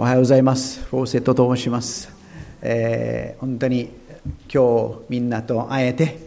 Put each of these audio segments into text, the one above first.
おはようございます。フォーセットと申します。えー本当に今日みんなと会えて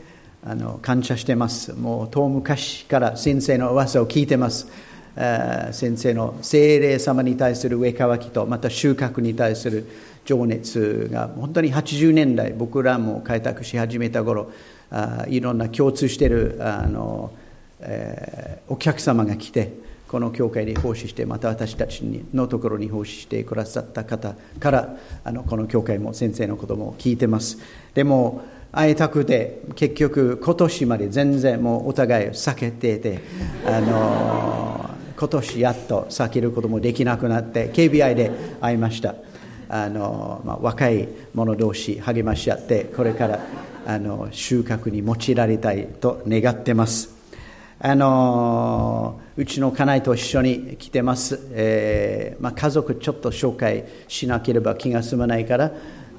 あの感謝してます。もう遠昔から先生の噂を聞いてます。えー先生の精霊様に対する上乾きとまた収穫に対する情熱が本当に80年代僕らも開拓し始めた頃あいろんな共通しているあの、えーお客様が来てこの教会に奉仕してまた私たちのところに奉仕してくださった方からあのこの教会も先生のことも聞いてます。でも会いたくて結局今年まで全然もうお互い避けててあの今年やっと避けることもできなくなって KBI で会いました。あの、まあ、若い者同士励まし合ってこれからあの収穫に用いられたいと願ってます。あのうちの家内と一緒に来てます、えーまあ、家族ちょっと紹介しなければ気が済まないから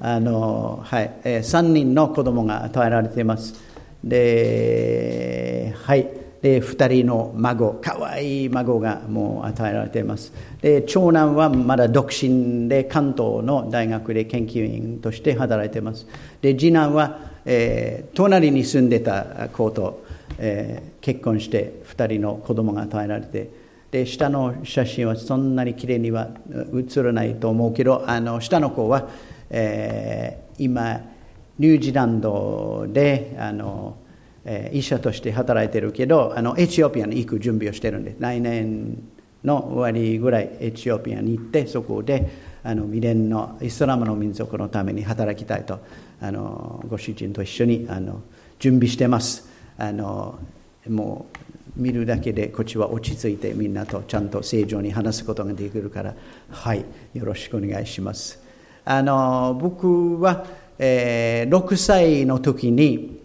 あの、はい。えー3人の子供が与えられています。で,、はい、で2人の孫。かわいい孫がもう与えられています。で長男はまだ独身で関東の大学で研究員として働いています。で次男は、えー隣に住んでた子とえー結婚して2人の子供が与えられてで下の写真はそんなに綺麗には写らないと思うけどあの下の子は、えー今ニュージーランドであの、えー医者として働いてるけどあのエチオピアに行く準備をしてるんで来年の終わりぐらいエチオピアに行ってそこであの未練のイスラムの民族のために働きたいとあのご主人と一緒にあの準備してます。あのもう見るだけでこっちは落ち着いてみんなとちゃんと正常に話すことができるからはいよろしくお願いします。あの僕は、えー6歳の時に、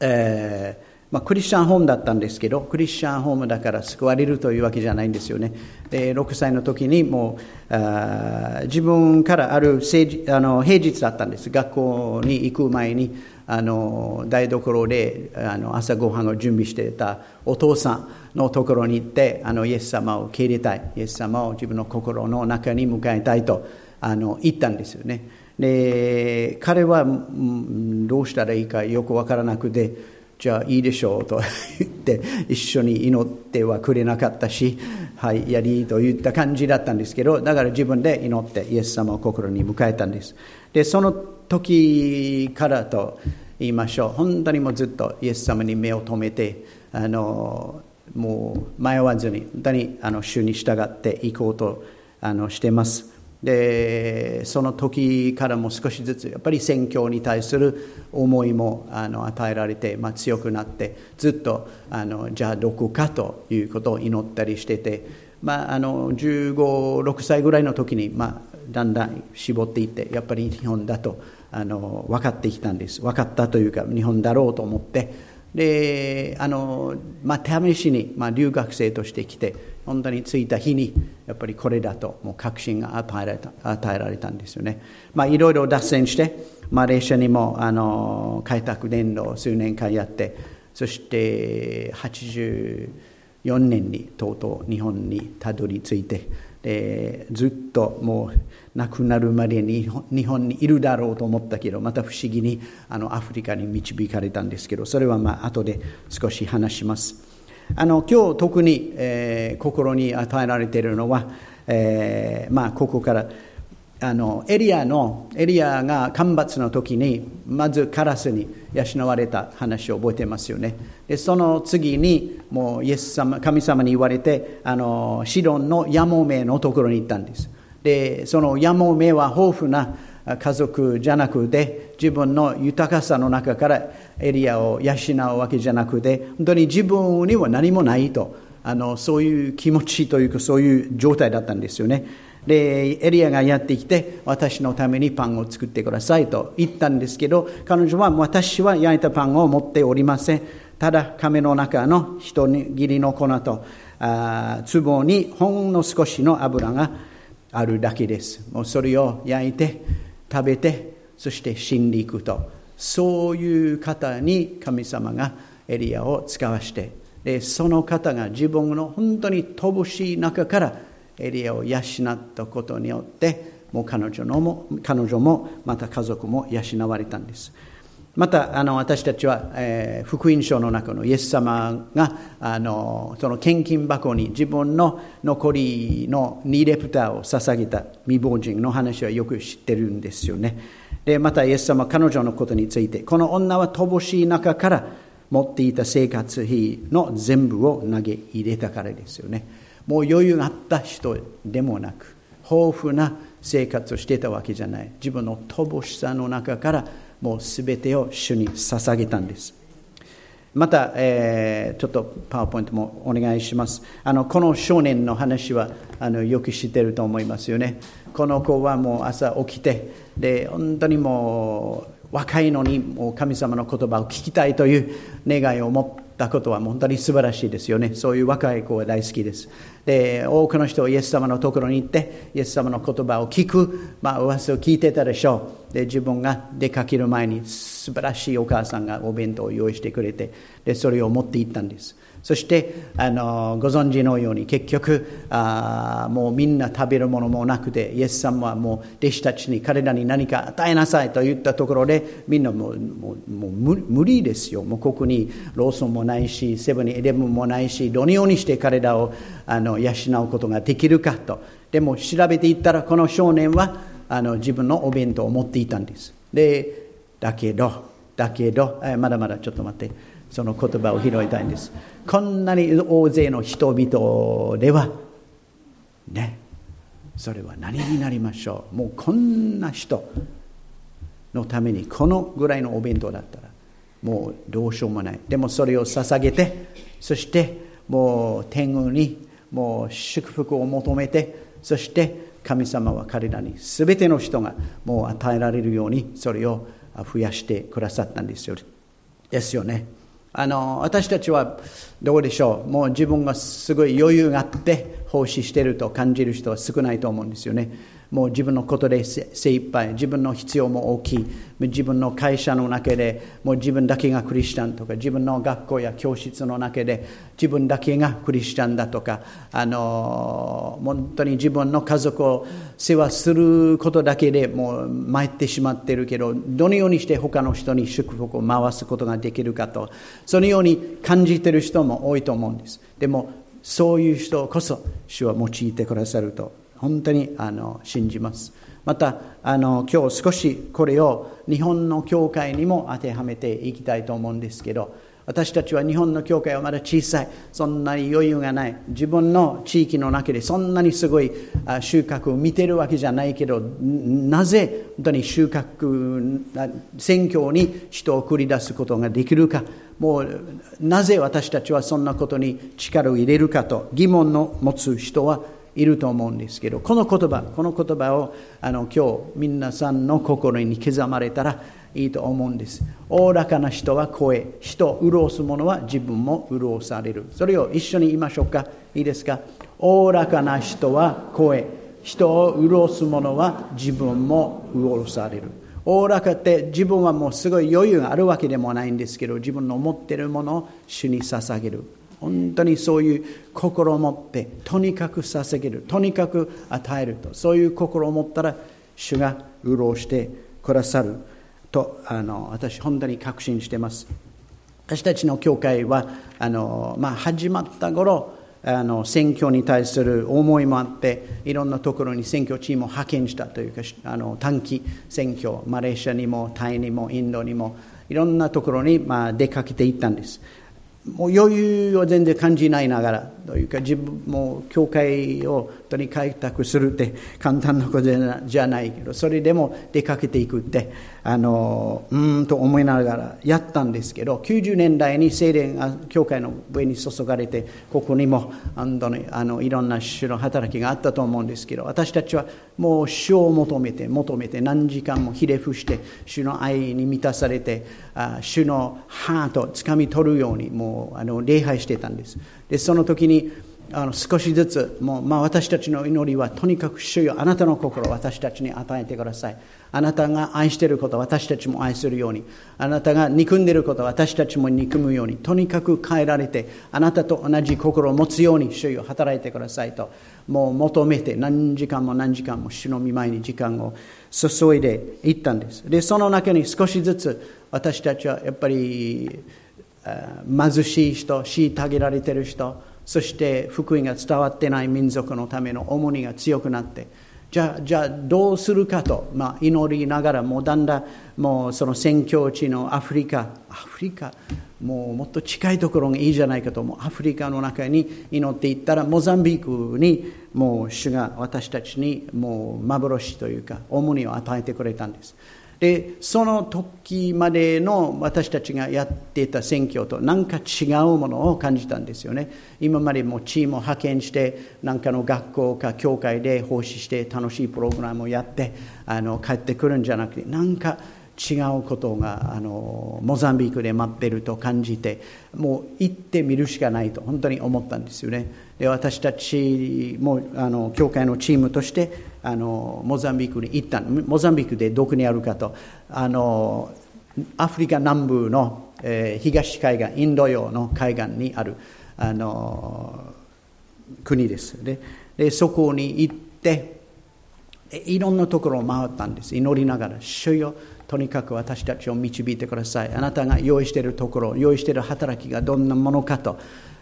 えーまあ、クリスチャンホームだったんですけどクリスチャンホームだから救われるというわけじゃないんですよね。で6歳の時にもうあ自分からある政治あの平日だったんです。学校に行く前にあの台所であの朝ごはんを準備していたお父さんのところに行ってあのイエス様を受け入れたい。イエス様を自分の心の中に迎えたいとあの言ったんですよね。で彼はどうしたらいいかよくわからなくてじゃあいいでしょうと 言って一緒に祈ってはくれなかったしはいやりと言った感じだったんですけどだから自分で祈ってイエス様を心に迎えたんです。でその時からと言いましょう。本当にもうずっとイエス様に目を留めてあのもう迷わずに本当にあの主に従っていこうとあのしてます。でその時からも少しずつやっぱり宣教に対する思いもあの与えられて、まあ、強くなってずっとあのじゃあどこかということを祈ったりしてて、まあ、あの15、6歳ぐらいの時に、まあ、だんだん絞っていってやっぱり日本だとあの分かってきたんです。分かったというか日本だろうと思って。であの、まあ、試しに、まあ、留学生として来て本当に着いた日にやっぱりこれだともう確信が与えられた与えられたんですよね、まあ、いろいろ脱線してマレーシアにもあの開拓伝道を数年間やってそして84年にとうとう日本にたどり着いてえーずっともう亡くなるまでに日本にいるだろうと思ったけどまた不思議にあのアフリカに導かれたんですけどそれはまあ後で少し話します。あの今日特に、えー心に与えられているのは、えーまあ、ここからあのエリアのエリアが干ばつの時にまずカラスに養われた話を覚えてますよね。でその次にもうイエス様神様に言われてあのシドンのヤモメのところに行ったんです。でそのヤモメは豊富な家族じゃなくて自分の豊かさの中からエリアを養うわけじゃなくて本当に自分には何もないとあのそういう気持ちというかそういう状態だったんですよね。でエリアがやってきて私のためにパンを作ってくださいと言ったんですけど彼女は私は焼いたパンを持っておりません。ただ亀の中の一握りの粉とあ壺にほんの少しの油があるだけです。もうそれを焼いて食べてそして死んでいくと。そういう方に神様がエリアを使わしてでその方が自分の本当に乏しい中からエリアを養ったことによってもう彼女のも彼女もまた家族も養われたんです。またあの私たちは、えー、福音書の中のイエス様があのその献金箱に自分の残りの2レプターを捧げた未亡人の話はよく知ってるんですよね。でまたイエス様彼女のことについてこの女は乏しい中から持っていた生活費の全部を投げ入れたからですよね。もう余裕があった人でもなく豊富な生活をしていたわけじゃない。自分の乏しさの中からもうすべてを主に捧げたんです。また、えー、ちょっとパワーポイントもお願いします。あのこの少年の話はあのよく知ってると思いますよね。この子はもう朝起きてで本当にもう若いのにもう神様の言葉を聞きたいという願いを持ってたことは本当に素晴らしいですよね。そういう若い子は大好きです。で多くの人はイエス様のところに行ってイエス様の言葉を聞く、まあ噂を聞いてたでしょう。で自分が出かける前に素晴らしいお母さんがお弁当を用意してくれてでそれを持って行ったんです。そしてあのご存知のように結局あもうみんな食べるものもなくてイエス様はもう弟子たちに彼らに何か与えなさいと言ったところでみんなもうもうもう無理ですよ。もうここにローソンもないしセブンイレブンもないしどのようにして彼らをあの養うことができるかと。でも調べていったらこの少年はあの自分のお弁当を持っていたんです。でだけどだけどまだまだちょっと待って。その言葉を拾いたいんです。こんなに大勢の人々ではねそれは何になりましょう？もうこんな人のためにこのぐらいのお弁当だったらもうどうしようもない。でもそれを捧げてそしてもう天狗にもう祝福を求めてそして神様は彼らに全ての人がもう与えられるようにそれを増やしてくださったんですよ。ですよね。あの私たちはどうでしょう？もう自分がすごい余裕があって奉仕していると感じる人は少ないと思うんですよね。もう自分のことで精一杯自分の必要も大きい。自分の会社の中でもう自分だけがクリスチャンとか自分の学校や教室の中で自分だけがクリスチャンだとかあの本当に自分の家族を世話することだけでもう参ってしまっているけどどのようにして他の人に祝福を回すことができるかとそのように感じている人も多いと思うんです。でもそういう人こそ主は用いてくださると。本当にあの信じます。またあの今日少しこれを日本の教会にも当てはめていきたいと思うんですけど私たちは日本の教会はまだ小さい。そんなに余裕がない。自分の地域の中でそんなにすごい収穫を見てるわけじゃないけどなぜ本当に収穫選挙に人を繰り出すことができるか。もうなぜ私たちはそんなことに力を入れるかと疑問の持つ人はいると思うんですけどこの言葉この言葉をあの今日皆さんの心に刻まれたらいいと思うんです。おおらかな人は声人を潤す者は自分も潤される。それを一緒に言いましょうか。いいですか？おおらかな人は声人を潤す者は自分も潤される。おおらかって自分はもうすごい余裕があるわけでもないんですけど自分の持っているものを主に捧げる。本当にそういう心を持ってとにかく捧げるとにかく与えるとそういう心を持ったら主が潤してくださるとあの私本当に確信しています。私たちの教会はあの、まあ、始まった頃あの選挙に対する思いもあっていろんなところに選挙チームを派遣したというかあの短期選挙マレーシアにもタイにもインドにもいろんなところに、まあ、出かけていったんです。もう余裕を全然感じないながらというか自分も教会を本当に開拓するって簡単なことじゃないけどそれでも出かけていくってあのうんと思いながらやったんですけど90年代に精霊が教会の上に注がれてここにもあのいろんな種の働きがあったと思うんですけど私たちはもう主を求めて求めて何時間もひれ伏して主の愛に満たされてあ主のハートをつかみ取るようにもうあの礼拝してたんです。でその時にあの少しずつもう、まあ、私たちの祈りはとにかく主よあなたの心を私たちに与えてください。あなたが愛していること私たちも愛するように。あなたが憎んでいること私たちも憎むように。とにかく変えられてあなたと同じ心を持つように主よ働いてくださいと。もう求めて何時間も何時間も主の御前に時間を注いでいったんです。でその中に少しずつ私たちはやっぱり貧しい人虐げられている人そして福音が伝わってない民族のための重荷が強くなってじゃあじゃあどうするかと、まあ、祈りながらもうだんだんもうその宣教地のアフリカアフリカもうもっと近いところがいいじゃないかともアフリカの中に祈っていったらモザンビークにもう主が私たちにもう幻というか重荷を与えてくれたんです。でその時までの私たちがやっていた選挙と何か違うものを感じたんですよね。今までもチームを派遣して何かの学校か教会で奉仕して楽しいプログラムをやってあの帰ってくるんじゃなくて何か違うことがあのモザンビークで待ってると感じてもう行ってみるしかないと本当に思ったんですよね。で私たちもあの教会のチームとしてあのモザンビークに行ったモザンビークでどこにあるかと。あのアフリカ南部の、えー、東海岸インド洋の海岸にあるあの国です。ででそこに行っていろんなところを回ったんです。祈りながら「主よとにかく私たちを導いてください。あなたが用意しているところ用意している働きがどんなものかと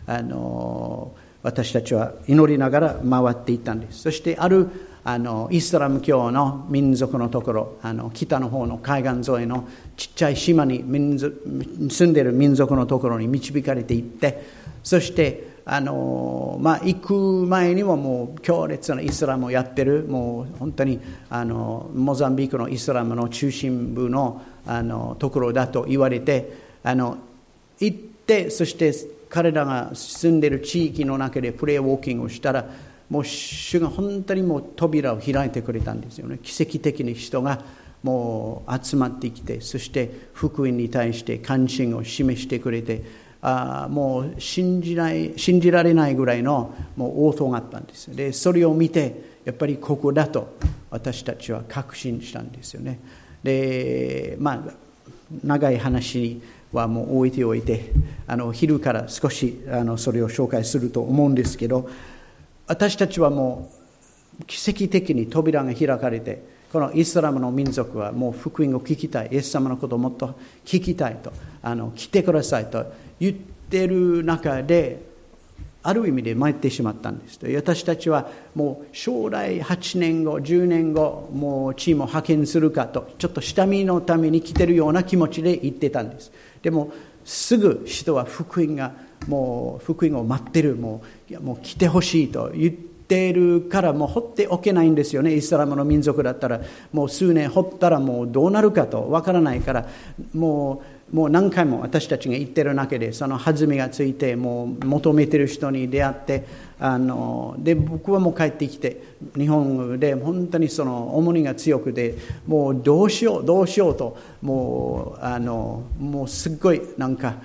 あの私たちは祈りながら回っていったんです。そしてあるあのイスラム教の民族のところあの北の方の海岸沿いのちっちゃい島に住んでいる民族のところに導かれていってそしてあのまあ、行く前にはもう強烈なイスラムをやってるもう本当にあのモザンビークのイスラムの中心部のあのところだと言われてあの行ってそして彼らが住んでいる地域の中でプレーウォーキングをしたらもう主が本当にもう扉を開いてくれたんですよね。奇跡的に人がもう集まってきてそして福音に対して関心を示してくれてあもう信じない信じられないぐらいのもう応答があったんですでそれを見てやっぱりここだと私たちは確信したんですよね。でまあ長い話はもう置いておいてあの昼から少しあのそれを紹介すると思うんですけど私たちはもう奇跡的に扉が開かれてこのイスラムの民族はもう福音を聞きたいイエス様のことをもっと聞きたいとあの来てくださいと言ってる中である意味で参ってしまったんです私たちはもう将来8年後10年後もうチームを派遣するかとちょっと下見のために来てるような気持ちで言ってたんです。でもすぐ人は福音がもう福音を待ってるもういやもう来てほしいと言っているからもう放っておけないんですよねイスラムの民族だったら。もう数年掘ったらもうどうなるかとわからないから。もうもう何回も私たちが言ってる中でその弾みがついてもう求めてる人に出会ってあので僕はもう帰ってきて日本で本当にその重荷が強くてもうどうしようどうしようともうあのもうすっごいなんか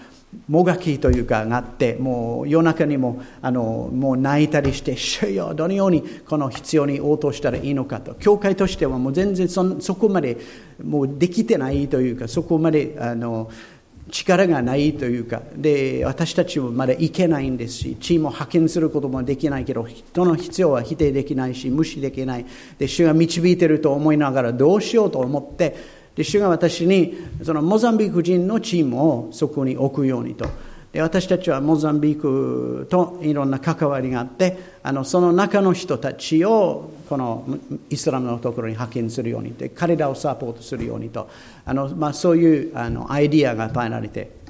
もがきというかがあってもう夜中にもあのもう泣いたりして主よどのようにこの必要に応答したらいいのかと教会としてはもう全然そそこまでもうできてないというかそこまであの力がないというかで私たちもまだ行けないんですしチームを派遣することもできないけど人の必要は否定できないし無視できない。で主が導いてると思いながらどうしようと思ってで主が私にそのモザンビーク人のチームをそこに置くようにと。で私たちはモザンビークといろんな関わりがあってあのその中の人たちをこのイスラムのところに派遣するようにで彼らをサポートするようにと。あの、まあ、そういうあのアイディアが与えられて。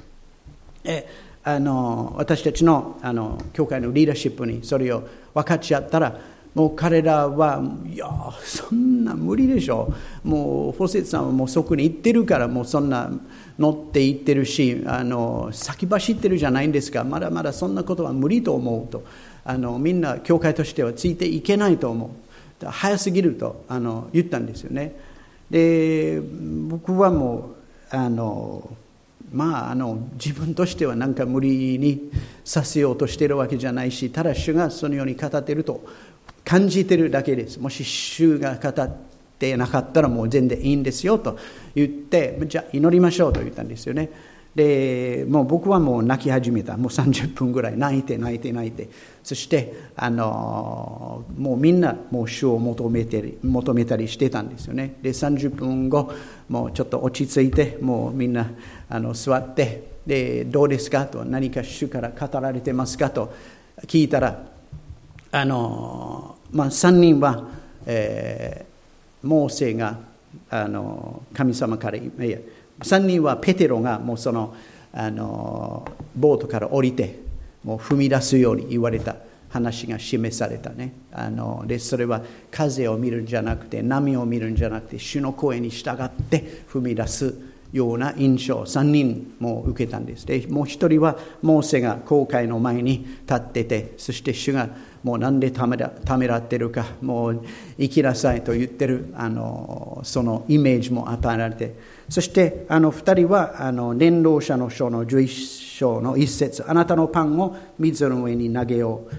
えあの私たちのあの教会のリーダーシップにそれを分かち合ったらもう彼らはいやそんな無理でしょ。もうフォセットさんはもうそこに行ってるからもうそんな乗って行ってるしあの先走ってるじゃないんですかまだまだそんなことは無理と思うと。あのみんな教会としてはついていけないと思う。早すぎるとあの言ったんですよね。で僕はもうあのまああの自分としては何か無理にさせようとしているわけじゃないしただ主がそのように語っていると感じてるだけです。もし主が語ってなかったらもう全然いいんですよと言ってじゃあ祈りましょうと言ったんですよね。でもう僕はもう泣き始めた。もう30分ぐらい。泣いて泣いて泣いて。そしてあのもうみんなもう主を求めて求めたりしてたんですよね。で30分後もうちょっと落ち着いてもうみんなあの座ってでどうですか？と何か主から語られてますか？と聞いたらあの、まあ、3人は、えー、モーセがあの神様からいや3人はペテロがもうそのあのボートから降りてもう踏み出すように言われた話が示されたね。あのでそれは風を見るんじゃなくて波を見るんじゃなくて主の声に従って踏み出すような印象3人も受けたんです。でもう一人はモーセが航海の前に立っててそして主がもうなんでためらためらってるかもう生きなさいと言ってるあのそのイメージも与えられてそしてあの2人はあの伝道者の書の11章の一節あなたのパンを水の上に投げよう。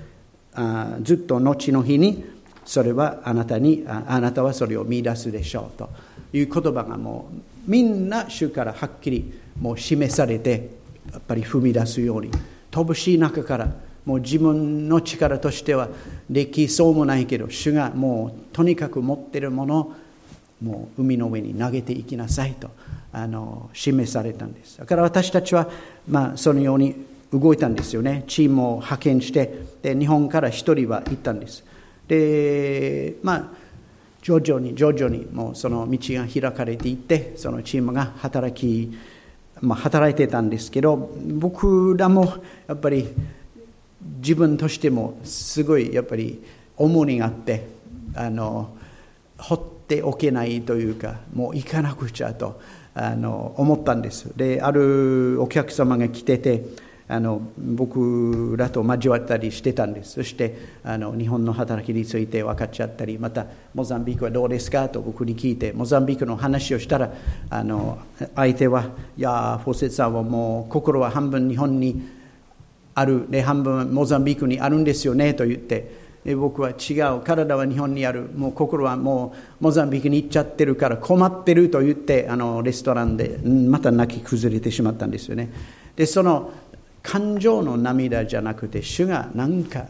あずっと後の日にそれはあなたにあなたはそれを見出すでしょうと。いう言葉がもうみんな主からはっきりもう示されてやっぱり踏み出すように乏しい中からもう自分の力としてはできそうもないけど主がもうとにかく持ってるものをもう海の上に投げていきなさいとあの示されたんです。だから私たちは、まあ、そのように動いたんですよね。チームを派遣してで日本から1人は行ったんです。でまあ徐々に徐々にもうその道が開かれていってそのチームが働き、まあ、働いてたんですけど僕らもやっぱり自分としてもすごいやっぱり重荷があってあの放っておけないというかもう行かなくちゃとあの思ったんです。であるお客様が来ててあの僕らと交わったりしてたんです。そしてあの日本の働きについて分かっちゃったりまたモザンビークはどうですかと僕に聞いてモザンビークの話をしたらあの相手はいやフォーセッさんはもう心は半分日本にあるで半分モザンビークにあるんですよねと言って僕は違う。体は日本にあるもう心はもうモザンビークに行っちゃってるから困ってると言ってあのレストランでまた泣き崩れてしまったんですよね。でその感情の涙じゃなくて主が何か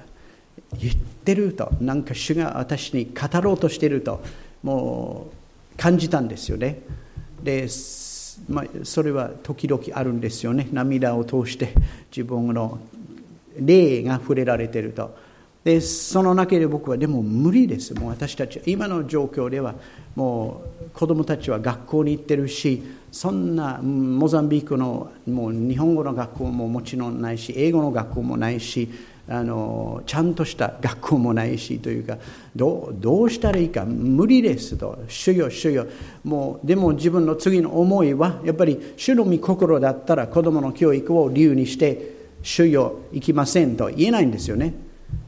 言ってると。何か主が私に語ろうとしてるともう感じたんですよね。で、まあ、それは時々あるんですよね。涙を通して自分の霊が触れられてると。でその中で僕はでも無理です。もう私たち今の状況ではもう子供たちは学校に行ってるしそんなモザンビークのもう日本語の学校ももちろんないし英語の学校もないしあのちゃんとした学校もないしというかどうどうしたらいいか。無理です。と。主よ主よ。もうでも自分の次の思いはやっぱり主の御心だったら子供の教育を理由にして主よ行きませんと言えないんですよね。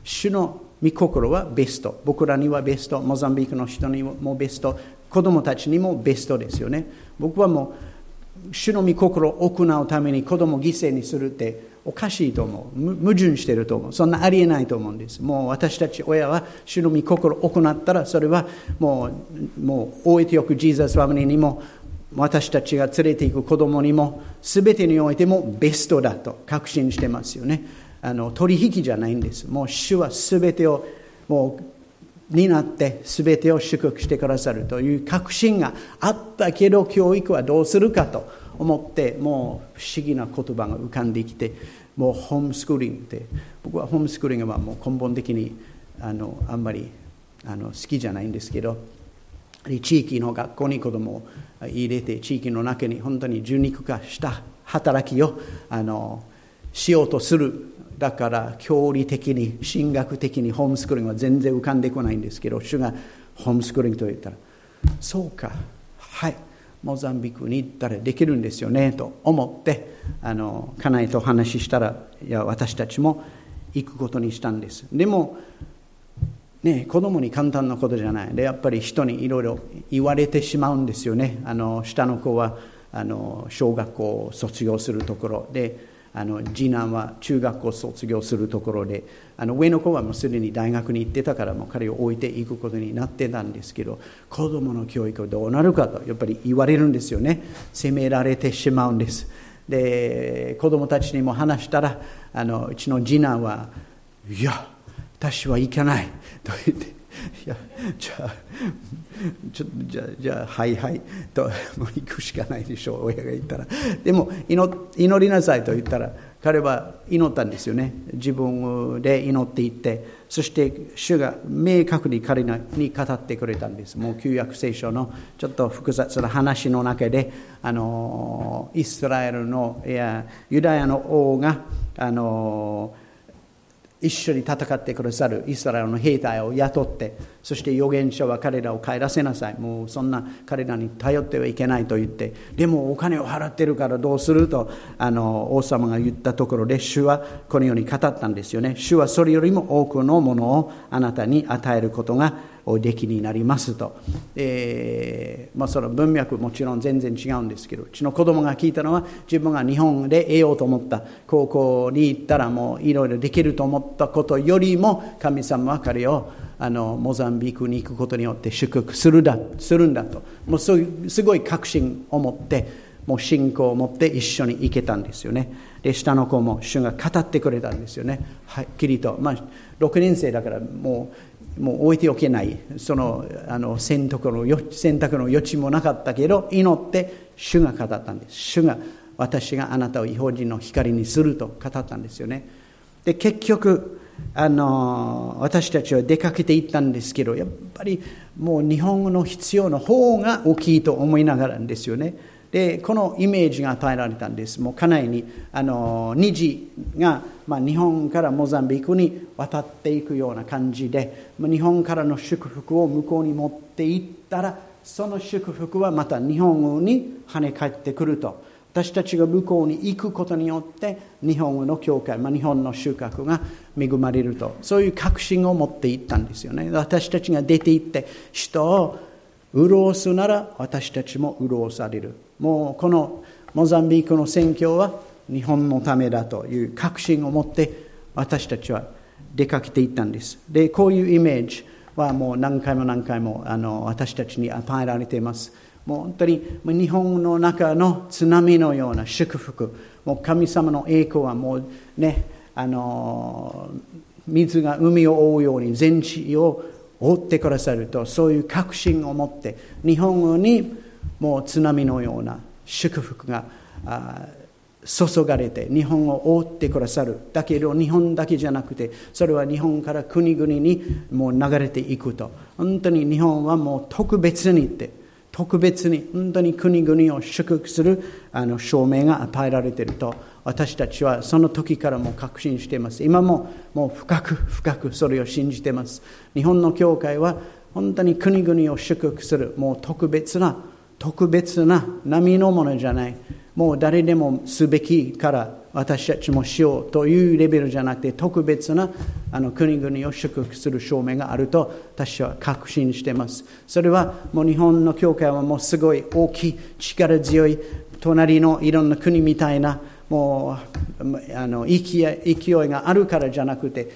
主の御心はベスト。僕らにはベスト。モザンビークの人にもベスト。子供たちにもベストですよね。僕はもう主の御心を行うために子供を犠牲にするっておかしいと思う。矛盾してると思う。そんなありえないと思うんです。もう私たち親は主の御心を行ったらそれはもうもう大いてよくジーザスファミリーにも私たちが連れていく子供にも全てにおいてもベストだと確信してますよね。あの取引じゃないんです。もう主は全てをもうになって全てを祝福してくださるという確信があったけど教育はどうするかと思ってもう不思議な言葉が浮かんできてもうホームスクーリングって僕はホームスクーリングはもう根本的にあのあんまりあの好きじゃないんですけど地域の学校に子供を入れて地域の中に本当に受肉化した働きをあのしようとする。だから教理的に神学的にホームスクーリンは全然浮かんでこないんですけど主がホームスクーリングと言ったらそうかはい。モザンビクに行ったらできるんですよねと思ってあの家内と話したらいや私たちも行くことにしたんです。でもね子供に簡単なことじゃない。でやっぱり人にいろいろ言われてしまうんですよね。あの下の子はあの小学校を卒業するところ。であの次男は中学校を卒業するところであの上の子はもうすでに大学に行ってたからもう彼を置いていくことになってたんですけど子供の教育はどうなるかとやっぱり言われるんですよね。責められてしまうんです。で子供たちにも話したらあのうちの次男はいや私は行かない。と言っていやじゃあちょじゃじゃあはいはいともう行くしかないでしょう。親が言ったら。でも祈りなさいと言ったら彼は祈ったんですよね。自分で祈っていってそして主が明確に彼に語ってくれたんです。もう旧約聖書のちょっと複雑な話の中であのイスラエルのいやユダヤの王があの一緒に戦ってくださるイスラエルの兵隊を雇ってそして預言者は彼らを帰らせなさいもうそんな彼らに頼ってはいけないと言ってでもお金を払ってるからどうするとあの王様が言ったところで主はこのように語ったんですよね。主はそれよりも多くのものをあなたに与えることがおできになりますと、えーまあ、その文脈もちろん全然違うんですけどうちの子供が聞いたのは自分が日本で得ようと思った高校に行ったらもういろいろできると思ったことよりも神様は彼をあのモザンビークに行くことによって祝福するだするんだと。もうすごい確信を持ってもう信仰を持って一緒に行けたんですよね。で下の子も主が語ってくれたんですよね。はっきりと。まあ6年生だからもうもう置いておけないそのあの選択の選択の余地もなかったけど祈って主が語ったんです。主が私があなたを違法人の光にすると語ったんですよね。で結局あの私たちは出かけていったんですけどやっぱりもう日本語の必要の方が大きいと思いながらですよね。でこのイメージが与えられたんです。もう家内にあの虹が、まあ、日本からモザンビークに渡っていくような感じでま日本からの祝福を向こうに持っていったらその祝福はまた日本に跳ね返ってくると。私たちが向こうに行くことによって日本の教会、まあ、日本の収穫が恵まれると。そういう確信を持っていったんですよね。私たちが出て行って人を潤すなら私たちも潤される。もうこのモザンビークの宣教は日本のためだという確信を持って私たちは出かけていったんです。でこういうイメージはもう何回も何回もあの私たちに与えられています。もう本当に日本の中の津波のような祝福もう神様の栄光はもうねあの水が海を覆うように全地を覆ってくださるとそういう確信を持って日本にもう津波のような祝福が注がれて日本を覆ってくださる。だけど日本だけじゃなくてそれは日本から国々にもう流れていくと。本当に日本はもう特別にって特別に本当に国々を祝福するあの証明が与えられていると。私たちはその時からも確信しています。今ももう深く深くそれを信じています。日本の教会は本当に国々を祝福するもう特別な特別な波のものじゃない。もう誰でもすべきから私たちもしようというレベルじゃなくて特別なあの国々を祝福する証明があると私は確信しています。それはもう日本の教会はもうすごい大きい力強い隣のいろんな国みたいなもうあの勢いがあるからじゃなくて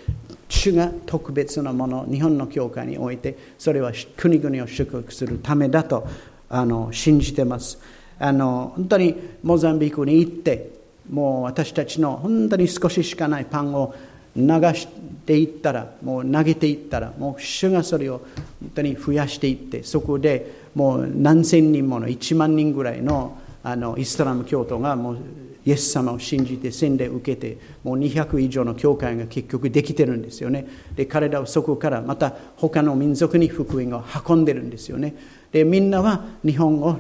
主が特別なもの日本の教会においてそれは国々を祝福するためだとあの信じてます。あの本当にモザンビークに行ってもう私たちの本当に少ししかないパンを流していったらもう投げていったらもう主がそれを本当に増やしていってそこでもう何千人もの1万人ぐらいのあのイスラム教徒がもうイエス様を信じて洗礼を受けてもう200以上の教会が結局できてるんですよね。で彼らはそこからまた他の民族に福音を運んでるんですよね。でみんなは日本語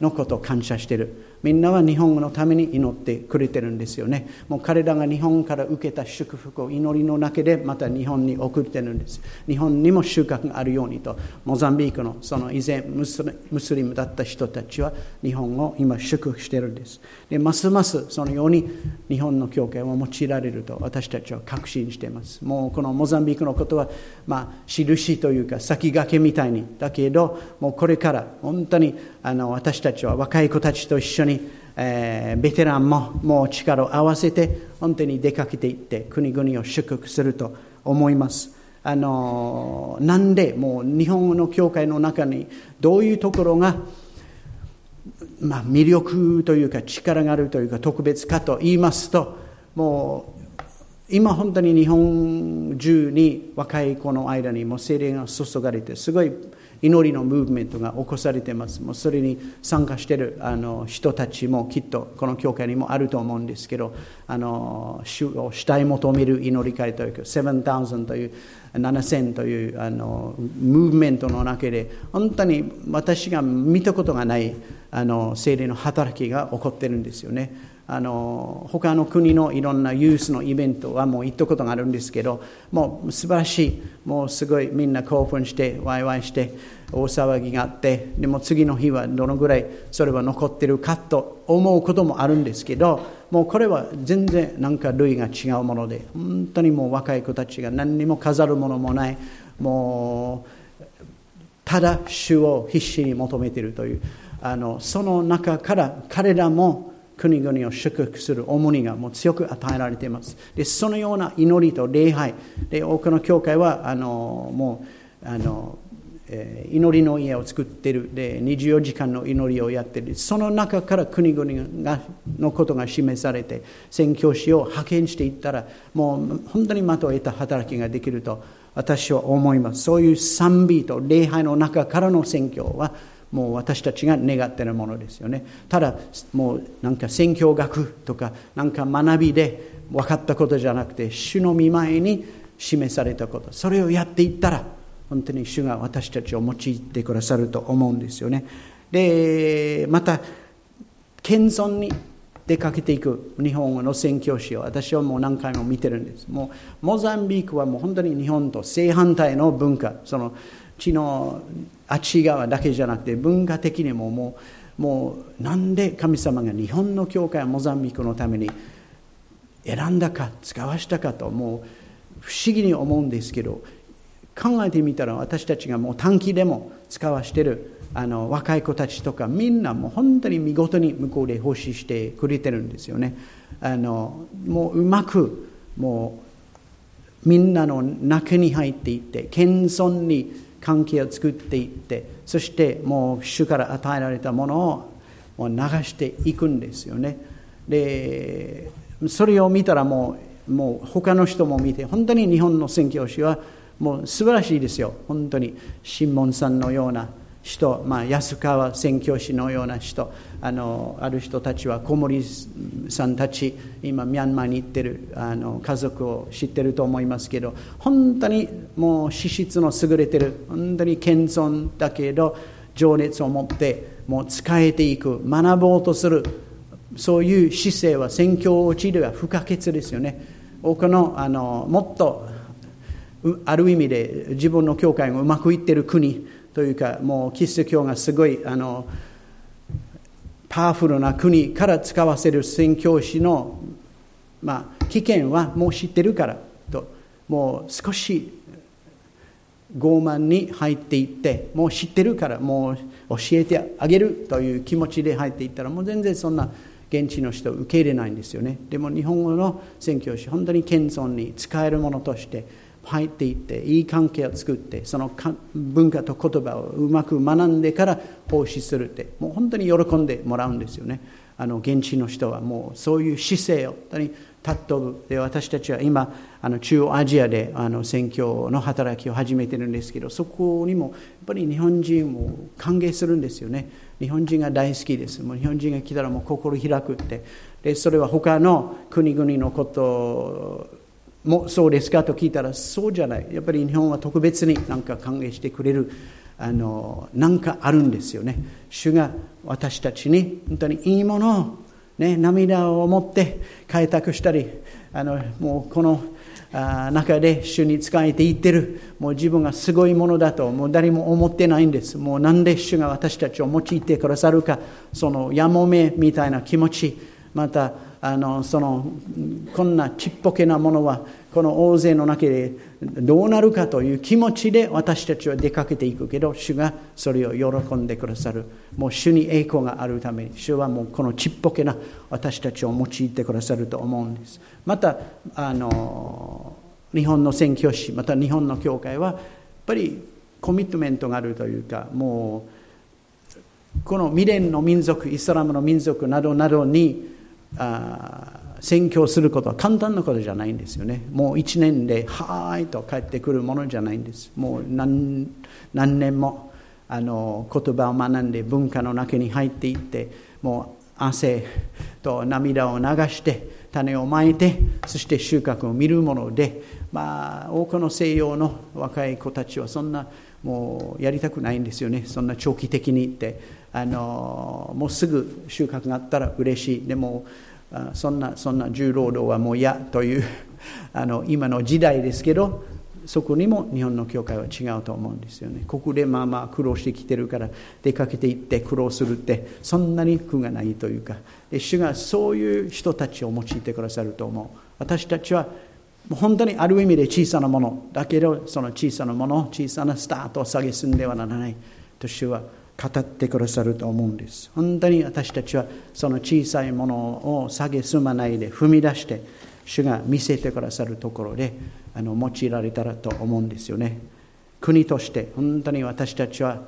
のことを感謝してる。みんなは日本のために祈ってくれてるんですよね。もう彼らが日本から受けた祝福を祈りの中でまた日本に送ってるんです。日本にも収穫があるようにと。モザンビークのその以前ムスリムだった人たちは日本を今祝福してるんです。でますますそのように日本の教会を用いられると私たちは確信しています。もうこのモザンビークのことはまあ印というか先駆けみたいに。だけどもうこれから本当にあの私たちは若い子たちと一緒に、にえー、ベテランももう力を合わせて本当に出かけていって国々を祝福すると思います。あのなんでもう日本の教会の中にどういうところが、まあ、魅力というか力があるというか特別かと言いますともう今本当に日本中に若い子の間にも精霊が注がれてすごい祈りのムーブメントが起こされています。もうそれに参加しているあの人たちもきっとこの教会にもあると思うんですけどあの主を主体求める祈り会というか7000という7000というあのムーブメントの中で本当に私が見たことがないあの精霊の働きが起こっているんですよね。あの他の国のいろんなユースのイベントはもう行ったことがあるんですけどもう素晴らしい。もうすごい。みんな興奮してワイワイして大騒ぎがあってでも次の日はどのぐらいそれは残ってるかと思うこともあるんですけどもうこれは全然なんか類が違うもので本当にもう若い子たちが何にも飾るものもない。もうただ主を必死に求めているという。あのその中から彼らも国々を祝福する重荷がもう強く与えられています。でそのような祈りと礼拝。で多くの教会はあのもうあの祈りの家を作っている。で24時間の祈りをやっている。その中から国々がのことが示されて宣教師を派遣していったらもう本当に的を得た働きができると私は思います。そういう賛美と礼拝の中からの宣教はもう私たちが願っているものですよね。ただもうなんか宣教学とかなんか学びで分かったことじゃなくて主の見前に示されたこと。それをやっていったら本当に主が私たちを用いてくださると思うんですよね。でまた謙遜に出かけていく日本の宣教師を私はもう何回も見てるんです。もうモザンビークはもう本当に日本と正反対の文化。その地のあっち側だけじゃなくて文化的にももうもうなんで神様が日本の教会モザンビークのために選んだか使わしたかともう不思議に思うんですけど考えてみたら私たちがもう短期でも使わしてるあの若い子たちとかみんなもう本当に見事に向こうで奉仕してくれてるんですよね。あのもううまくもうみんなの中に入っていって謙遜に関係を作っていってそしてもう主から与えられたものをもう流していくんですよね。でそれを見たらもうもう他の人も見て本当に日本の宣教師はもう素晴らしいですよ。本当に新門さんのような人、まあ、安川宣教師のような人あのある人たちは小森さんたち今ミャンマーに行ってるあの家族を知ってると思いますけど本当にもう資質の優れてる本当に謙遜だけど情熱を持ってもう使えていく学ぼうとするそういう姿勢は宣教地では不可欠ですよね。多くのあのもっとある意味で自分の教会がうまくいってる国というかもうキリスト教がすごいあのパワフルな国から使わせる宣教師の、まあ、危険はもう知ってるからともう少し傲慢に入っていってもう知ってるからもう教えてあげるという気持ちで入っていったらもう全然そんな現地の人を受け入れないんですよね。でも日本語の宣教師本当に謙遜に使えるものとして入っていっていい関係を作ってその文化と言葉をうまく学んでから奉仕するってもう本当に喜んでもらうんですよね。あの現地の人はもうそういう姿勢を本当に尊ぶ。で私たちは今あの中央アジアであの宣教の働きを始めてるんですけどそこにもやっぱり日本人を歓迎するんですよね。日本人が大好きです。もう日本人が来たらもう心開くって。でそれは他の国々のこともそうですかと聞いたらそうじゃない。やっぱり日本は特別になんか歓迎してくれるあのなんかあるんですよね。主が私たちに本当にいいものを、ね、涙を持って開拓したりあのもうこの中で主に仕えていってる。もう自分がすごいものだともう誰も思ってないんです。もうなんで主が私たちを用いてくださるか。そのやもめみたいな気持ち。またあのそのこんなちっぽけなものはこの大勢の中でどうなるかという気持ちで私たちは出かけていくけど主がそれを喜んでくださる。もう主に栄光があるために主はもうこのちっぽけな私たちを用いてくださると思うんです。またあの日本の宣教師また日本の教会はやっぱりコミットメントがあるというかもうこの未練の民族イスラムの民族などなどにあ宣教することは簡単なことじゃないんですよね。もう一年で「はーい」と帰ってくるものじゃないんです。もう何何年もあの言葉を学んで文化の中に入っていってもう汗と涙を流して種をまいてそして収穫を見るものでまあ多くの西洋の若い子たちはそんなもうやりたくないんですよね。そんな長期的にって。あのもうすぐ収穫があったら嬉しい。でもそんなそんな重労働はもう嫌という あの今の時代ですけどそこにも日本の教会は違うと思うんですよね。ここでまあまあ苦労してきてるから出かけていって苦労するってそんなに苦がないというか。で主がそういう人たちを用いてくださると思う。私たちは本当にある意味で小さなものだけどその小さなもの小さなスタートを下げすんではならない。と主は語ってくださると思うんです。本当に私たちはその小さいものを下げすまないで踏み出して主が見せてくださるところであの用いられたらと思うんですよね。国として本当に私たちは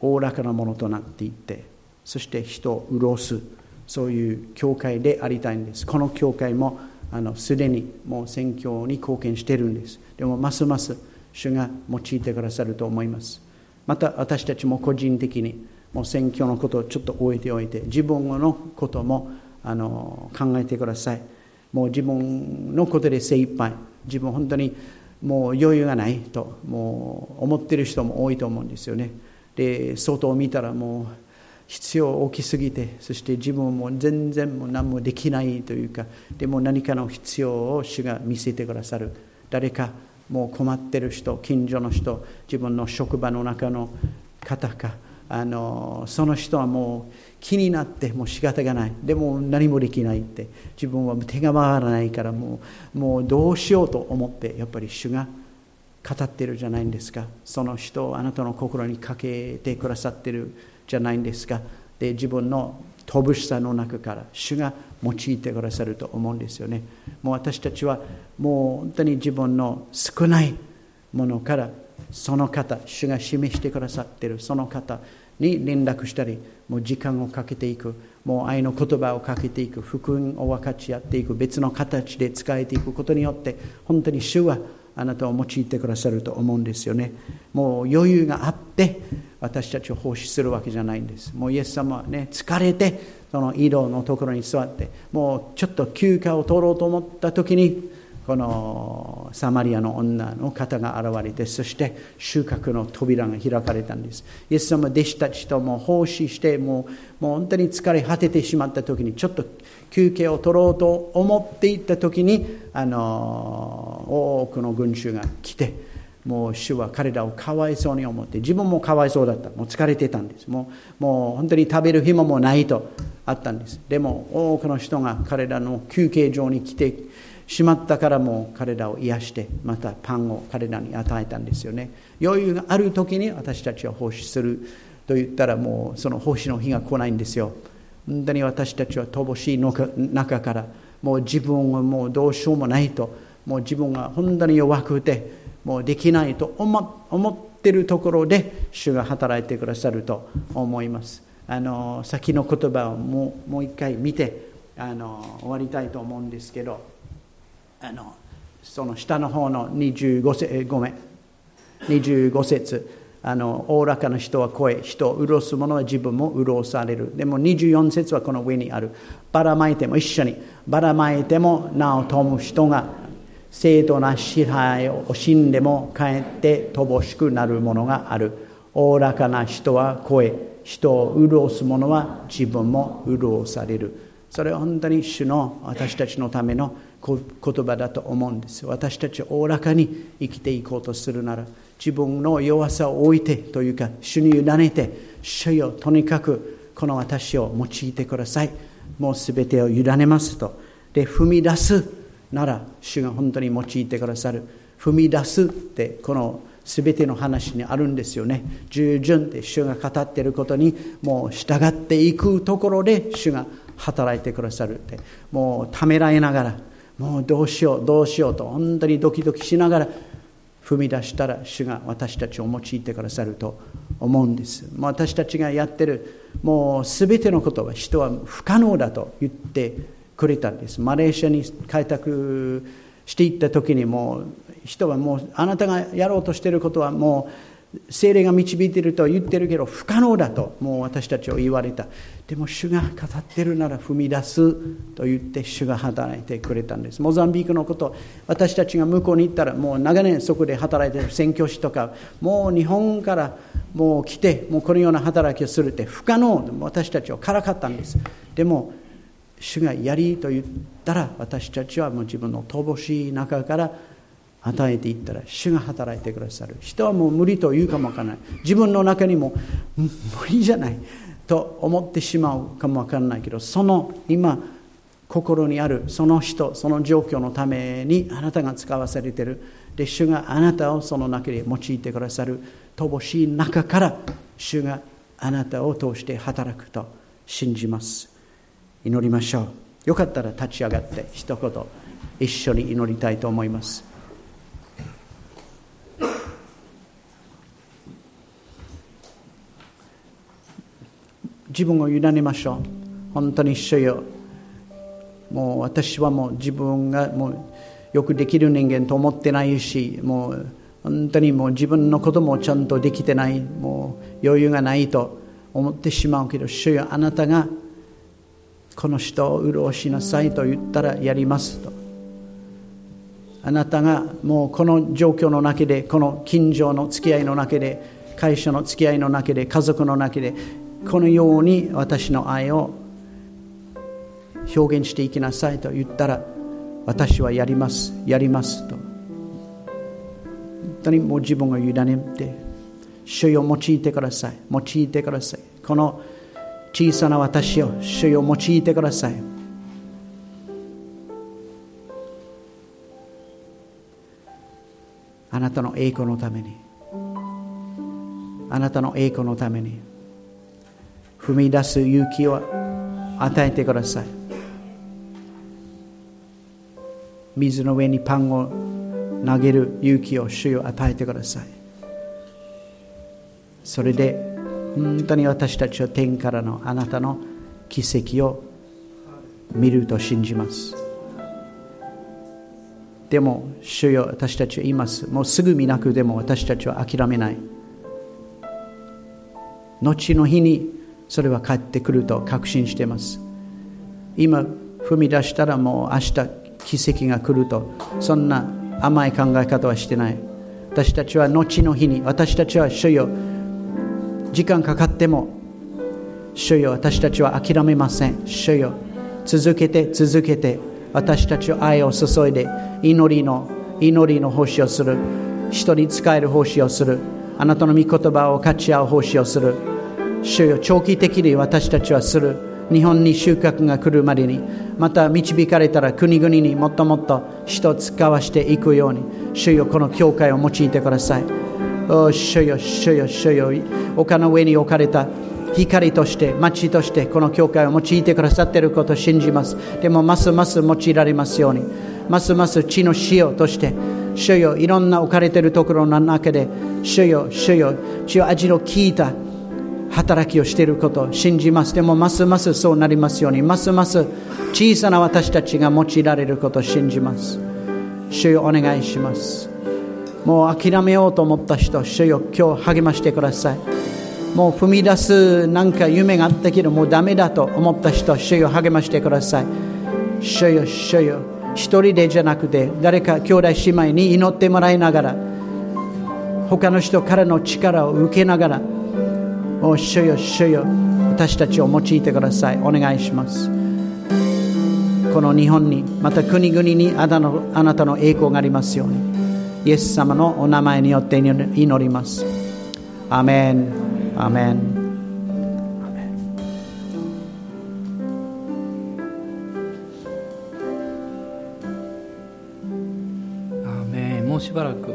おおらかなものとなっていってそして人を潤すそういう教会でありたいんです。この教会もあのすでにもう宣教に貢献しているんです。でもますます主が用いてくださると思います。また私たちも個人的にもう選挙のことをちょっと置いておいて自分のこともあの考えてください。もう自分のことで精一杯。自分本当にもう余裕がないともう思ってる人も多いと思うんですよね。で外を見たらもう必要大きすぎてそして自分も全然も何もできないというかでも何かの必要を主が見せてくださる。誰かもう困ってる人近所の人自分の職場の中の方かあのその人はもう気になってもう仕方がない。でも何もできないって自分は手が回らないからもうもうどうしようと思ってやっぱり主が語ってるじゃないんですか。その人をあなたの心にかけてくださってるじゃないんですか。で自分の乏しさの中から主が用いてくださると思うんですよね。もう私たちはもう本当に自分の少ないものからその方主が示してくださっているその方に連絡したりもう時間をかけていくもう愛の言葉をかけていく福音を分かち合っていく別の形で使えていくことによって本当に主はあなたを用いてくださると思うんですよね。もう余裕があって私たちを奉仕するわけじゃないんです。もうイエス様はね疲れてその井戸のところに座ってもうちょっと休暇を取ろうと思った時にこのサマリアの女の方が現れてそして収穫の扉が開かれたんです。イエス様弟子たちとも奉仕してもうもう本当に疲れ果ててしまった時にちょっと休憩を取ろうと思っていった時にあの多くの群衆が来てもう主は彼らをかわいそうに思って自分もかわいそうだった。もう疲れてたんです。もうもう本当に食べる暇もないとあったんです。でも多くの人が彼らの休憩場に来てしまったからもう彼らを癒してまたパンを彼らに与えたんですよね。余裕がある時に私たちは奉仕すると言ったらもうその奉仕の日が来ないんですよ。本当に私たちは乏しいのか中からもう自分はもうどうしようもないともう自分が本当に弱くてもうできないと思ってるところで主が働いてくださると思います。あの先の言葉をもうもう一回見てあの終わりたいと思うんですけどあのその下の方の25節ごめん。25節。あのおおらかな人は声人を潤す者は自分も潤される。でも24節はこの上にある。ばらまいても一緒に。ばらまいても名を富む人が正当な支配を惜しんでもかえって乏しくなるものがある。おおらかな人は声人を潤す者は自分も潤される。それは本当に主の私たちのための言葉だと思うんです私たちおおらかに生きていこうとするなら自分の弱さを置いてというか主に委ねて主よとにかくこの私を用いてください。もう全てを委ねますと。で踏み出すなら主が本当に用いてくださる。踏み出すってこの全ての話にあるんですよね。従順って主が語っていることにもう従っていくところで主が働いてくださるって。もうためらいながらもうどうしようどうしようと本当にドキドキしながら踏み出したら主が私たちを用いてくださると思うんです。私たちがやってるもう全てのことは人は不可能だと言ってくれたんです。マレーシアに開拓していった時にも人はもうあなたがやろうとしていることはもう精霊が導いていると言ってるけど不可能だともう私たちを言われた。でも主が語ってるなら踏み出すと言って主が働いてくれたんです。モザンビークのこと私たちが向こうに行ったらもう長年そこで働いている宣教師とかもう日本からもう来てもうこのような働きをするって不可能私たちをからかったんです。でも主がやりと言ったら私たちはもう自分の乏しい中から与えていったら主が働いてくださる。人はもう無理と言うかもわからない。自分の中にも無理じゃないと思ってしまうかもわからないけどその今心にあるその人その状況のためにあなたが使わされているで主があなたをその中で用いてくださる乏しい中から主があなたを通して働くと信じます。祈りましょう。よかったら立ち上がって一言一緒に祈りたいと思います。自分を委ねましょう。本当に主よ。もう私はもう自分がもうよくできる人間と思ってないしもう本当にもう自分のこともちゃんとできてないもう余裕がないと思ってしまうけど主よあなたがこの人を潤しなさいと言ったらやりますと。あなたがもうこの状況の中でこの近所の付き合いの中で会社の付き合いの中で家族の中でこのように私の愛を表現していきなさいと言ったら私はやりますやりますと。本当にもう自分を委ねて主よ用いてください用いてください。この小さな私を主よ用いてください。あなたの栄光のためにあなたの栄光のために踏み出す勇気を与えてください。水の上にパンを投げる勇気を主よ与えてください。それで本当に私たちは天からのあなたの奇跡を見ると信じます。でも主よ私たちは言います。もうすぐ見なくても私たちは諦めない。後の日にそれは帰ってくると確信しています。今踏み出したらもう明日奇跡が来るとそんな甘い考え方はしてない。私たちは後の日に私たちは主よ時間かかっても主よ私たちは諦めません。主よ続けて続けて私たちは愛を注いで祈りの祈りの奉仕をする。人に仕える奉仕をする。あなたの御言葉を勝ち合う奉仕をする。主よ長期的に私たちはする。日本に収穫が来るまでにまた導かれたら国々にもっともっと人を使わしていくように主よこの教会を用いてください。主よ主よ主よ丘の上に置かれた。光として町としてこの教会を用いてくださっていることを信じます。でもますます用いられますように。ますます地の塩として主よいろんな置かれているところの中で主よ主よ主よ味の効いた働きをしていることを信じます。でもますますそうなりますように。ますます小さな私たちが用いられることを信じます。主よお願いします。もう諦めようと思った人主よ今日励ましてください。もう踏み出すなんか夢があったけどもうダメだと思った人主よ励ましてください。主よ主よ。一人でじゃなくて誰か兄弟姉妹に祈ってもらいながら他の人からの力を受けながらお主よ主よ。私たちを用いてください。お願いします。この日本にまた国々にあなのあなたの栄光がありますように。イエス様のお名前によって祈ります。アメン。アメン。もうしばらく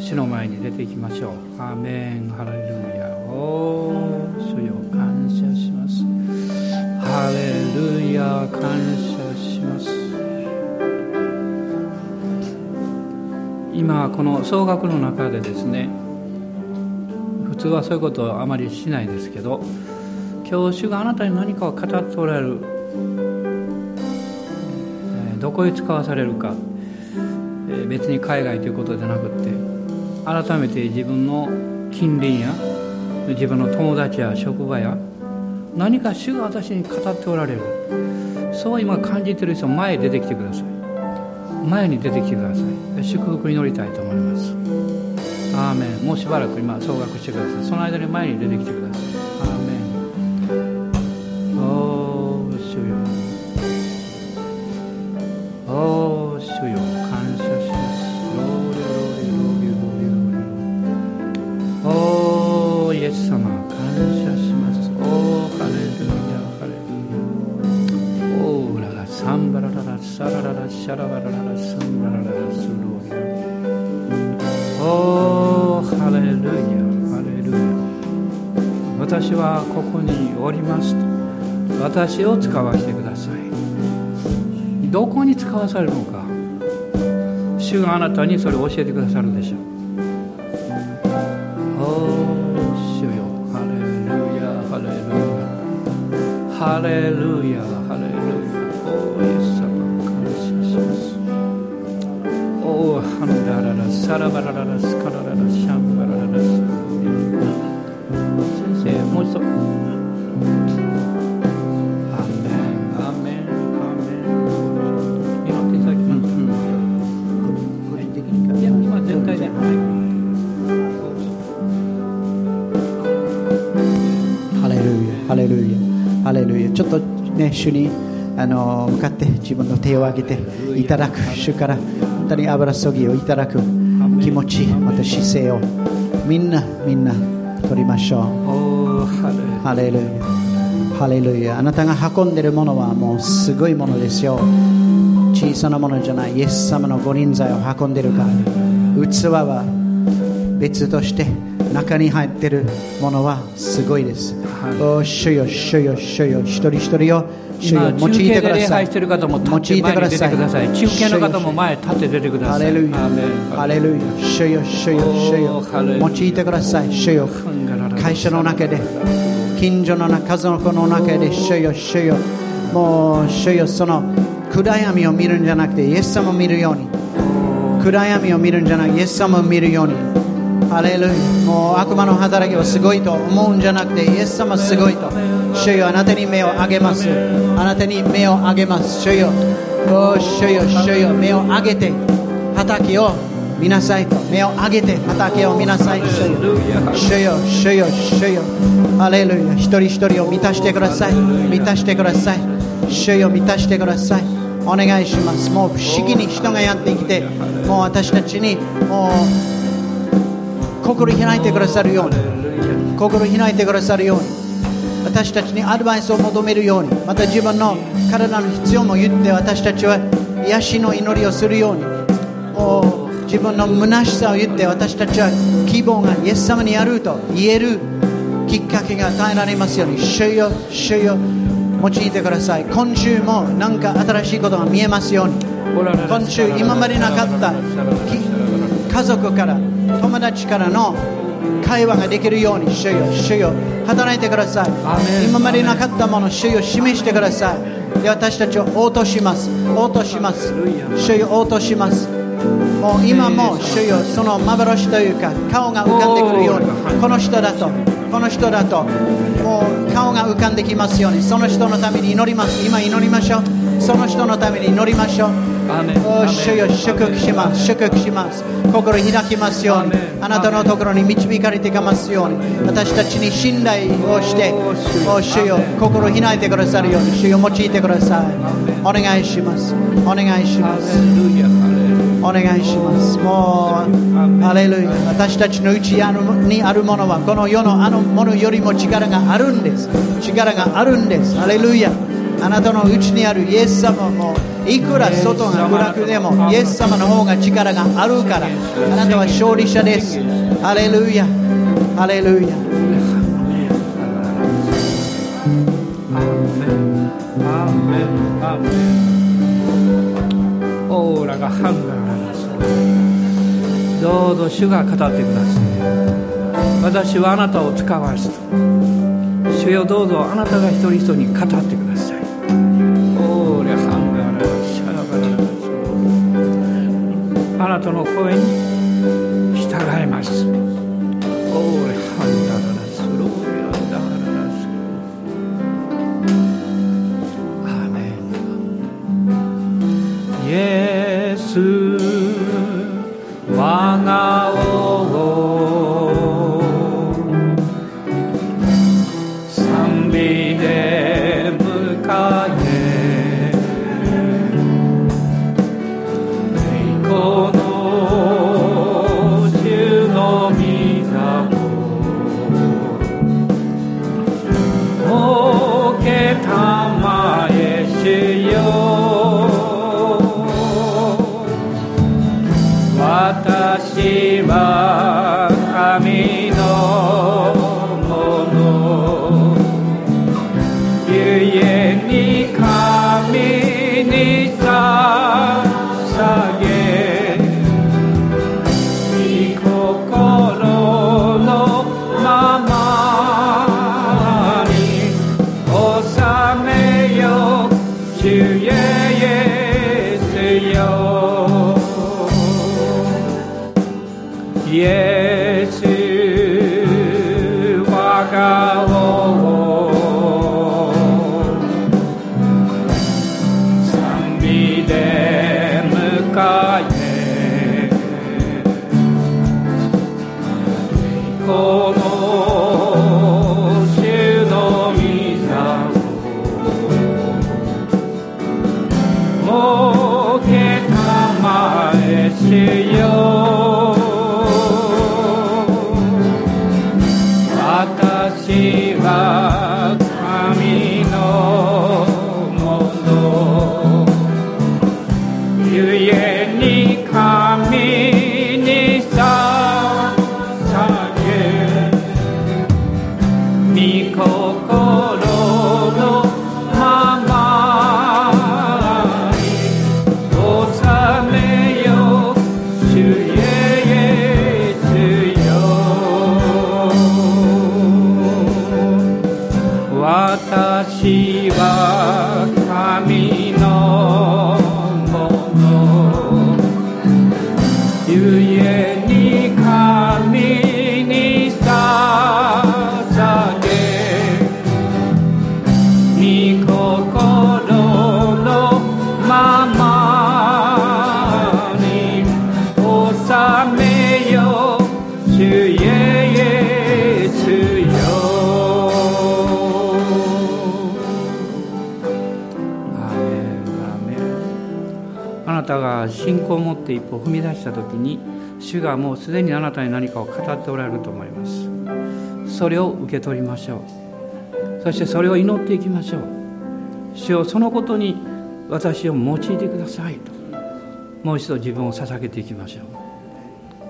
主の前に出ていきましょう。アーメン。ハレルヤ。お主よ感謝します。ハレルヤ。感謝。この総額の中でですね普通はそういうことはあまりしないですけど教師があなたに何かを語っておられるどこへ使わされるか別に海外ということじゃなくって改めて自分の近隣や自分の友達や職場や何か主が私に語っておられるそう今感じてる人前へ出てきてください。前に出てきてください。祝福に祈りたいと思います。アーメン。もうしばらく今総額してください。その間に前に出てきてください。私を使わせてください。どこに使わされるのか。主があなたにそれを教えてくださるでしょう。ハレルヤハレルヤ。おイエス様感謝します。おハンダララサラバラララスカラララシャンバラララス主にあの向かって自分の手を挙げていただく主から本当に油そぎをいただく気持ちまた姿勢をみんなみんな取りましょう。ハレルヤハレルヤあなたが運んでいるものはもうすごいものですよ。小さなものじゃない。イエス様の御臨在を運んでいるから。器は別として中に入っているものはすごいです。お主よ、主よ、主よ、一人一人を主よ、用いてください。用いてください。中継の方も前立って出てください。ハレルヤ、ハレルヤ、主よ、主よ、主よ、用いてください。主よ、会社の中で、近所の家族の中で、主よ、主よ、もう主よ、その暗闇を見るんじゃなくて、イエス様を見るように。暗闇を見るんじゃない、イエス様を見るように。ハレルもう悪魔の働きはすごいと思うんじゃなくてイエス様すごいと。主よあなたに目を上げます。あなたに目を上げます。主よ。お主よ主よ。目を上げて畑を見なさいと。目を上げて畑を見なさい主よ主よ主よ主よ。ハレルヤ一人一人を満たしてください。満たしてください。主よ満たしてください。お願いします。もう不思議に人がやってきてもう私たちにもう心開いてくださるように。心開いてくださるように。私たちにアドバイスを求めるように。また自分の体の必要も言って私たちは癒しの祈りをするように。自分の虚しさを言って私たちは希望がイエス様にあると言える。きっかけが与えられますように。主よ主よ用いてください。今週も何か新しいことが見えますように。今週今までなかった。家族から友達からの会話ができるように主よ主よ働いてください。今までなかったもの主よ示してください。で私たちを応答します。応答します。主よ応答します。もう今も主よその幻というか顔が浮かんでくるように。この人だと。この人だと。もう顔が浮かんできますように。その人のために祈ります。今祈りましょう。その人のために祈りましょう主よ祝福します祝福します心開きますようにあなたのところに導かれていきますように私たちに信頼をしてお主よ心開いてくださるように主よ用いてくださいお願いしますお願いしますお願いしますもうハレルヤ私たちのうちにあるものはこの世のあのものよりも力があるんです力があるんですハレルヤあなたのうちにあるイエス様もいくら外が暗くでもイエス様の方が力があるからあなたは勝利者です。ハレルヤ。ハレルヤ。オーラがハンガーどうぞ主が語ってください。私はあなたを使わすと主よどうぞあなたが一人一人に語ってください。なたの声に従います。を踏み出した時に主がもうすでにあなたに何かを語っておられると思います。それを受け取りましょう。そしてそれを祈っていきましょう。主よそのことに私を用いてくださいと。もう一度自分を捧げていきましょう。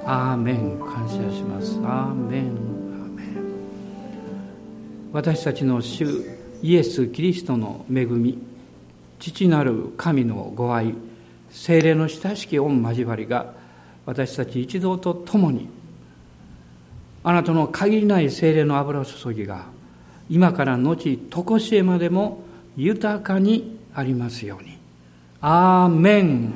アーメン。感謝します。アーメン。アーメン。私たちの主イエス・キリストの恵み父なる神のご愛精霊の親しき御交わりが私たち一同と共にあなたの限りない精霊の油を注ぎが今から後常しえまでも豊かにありますように。アーメン。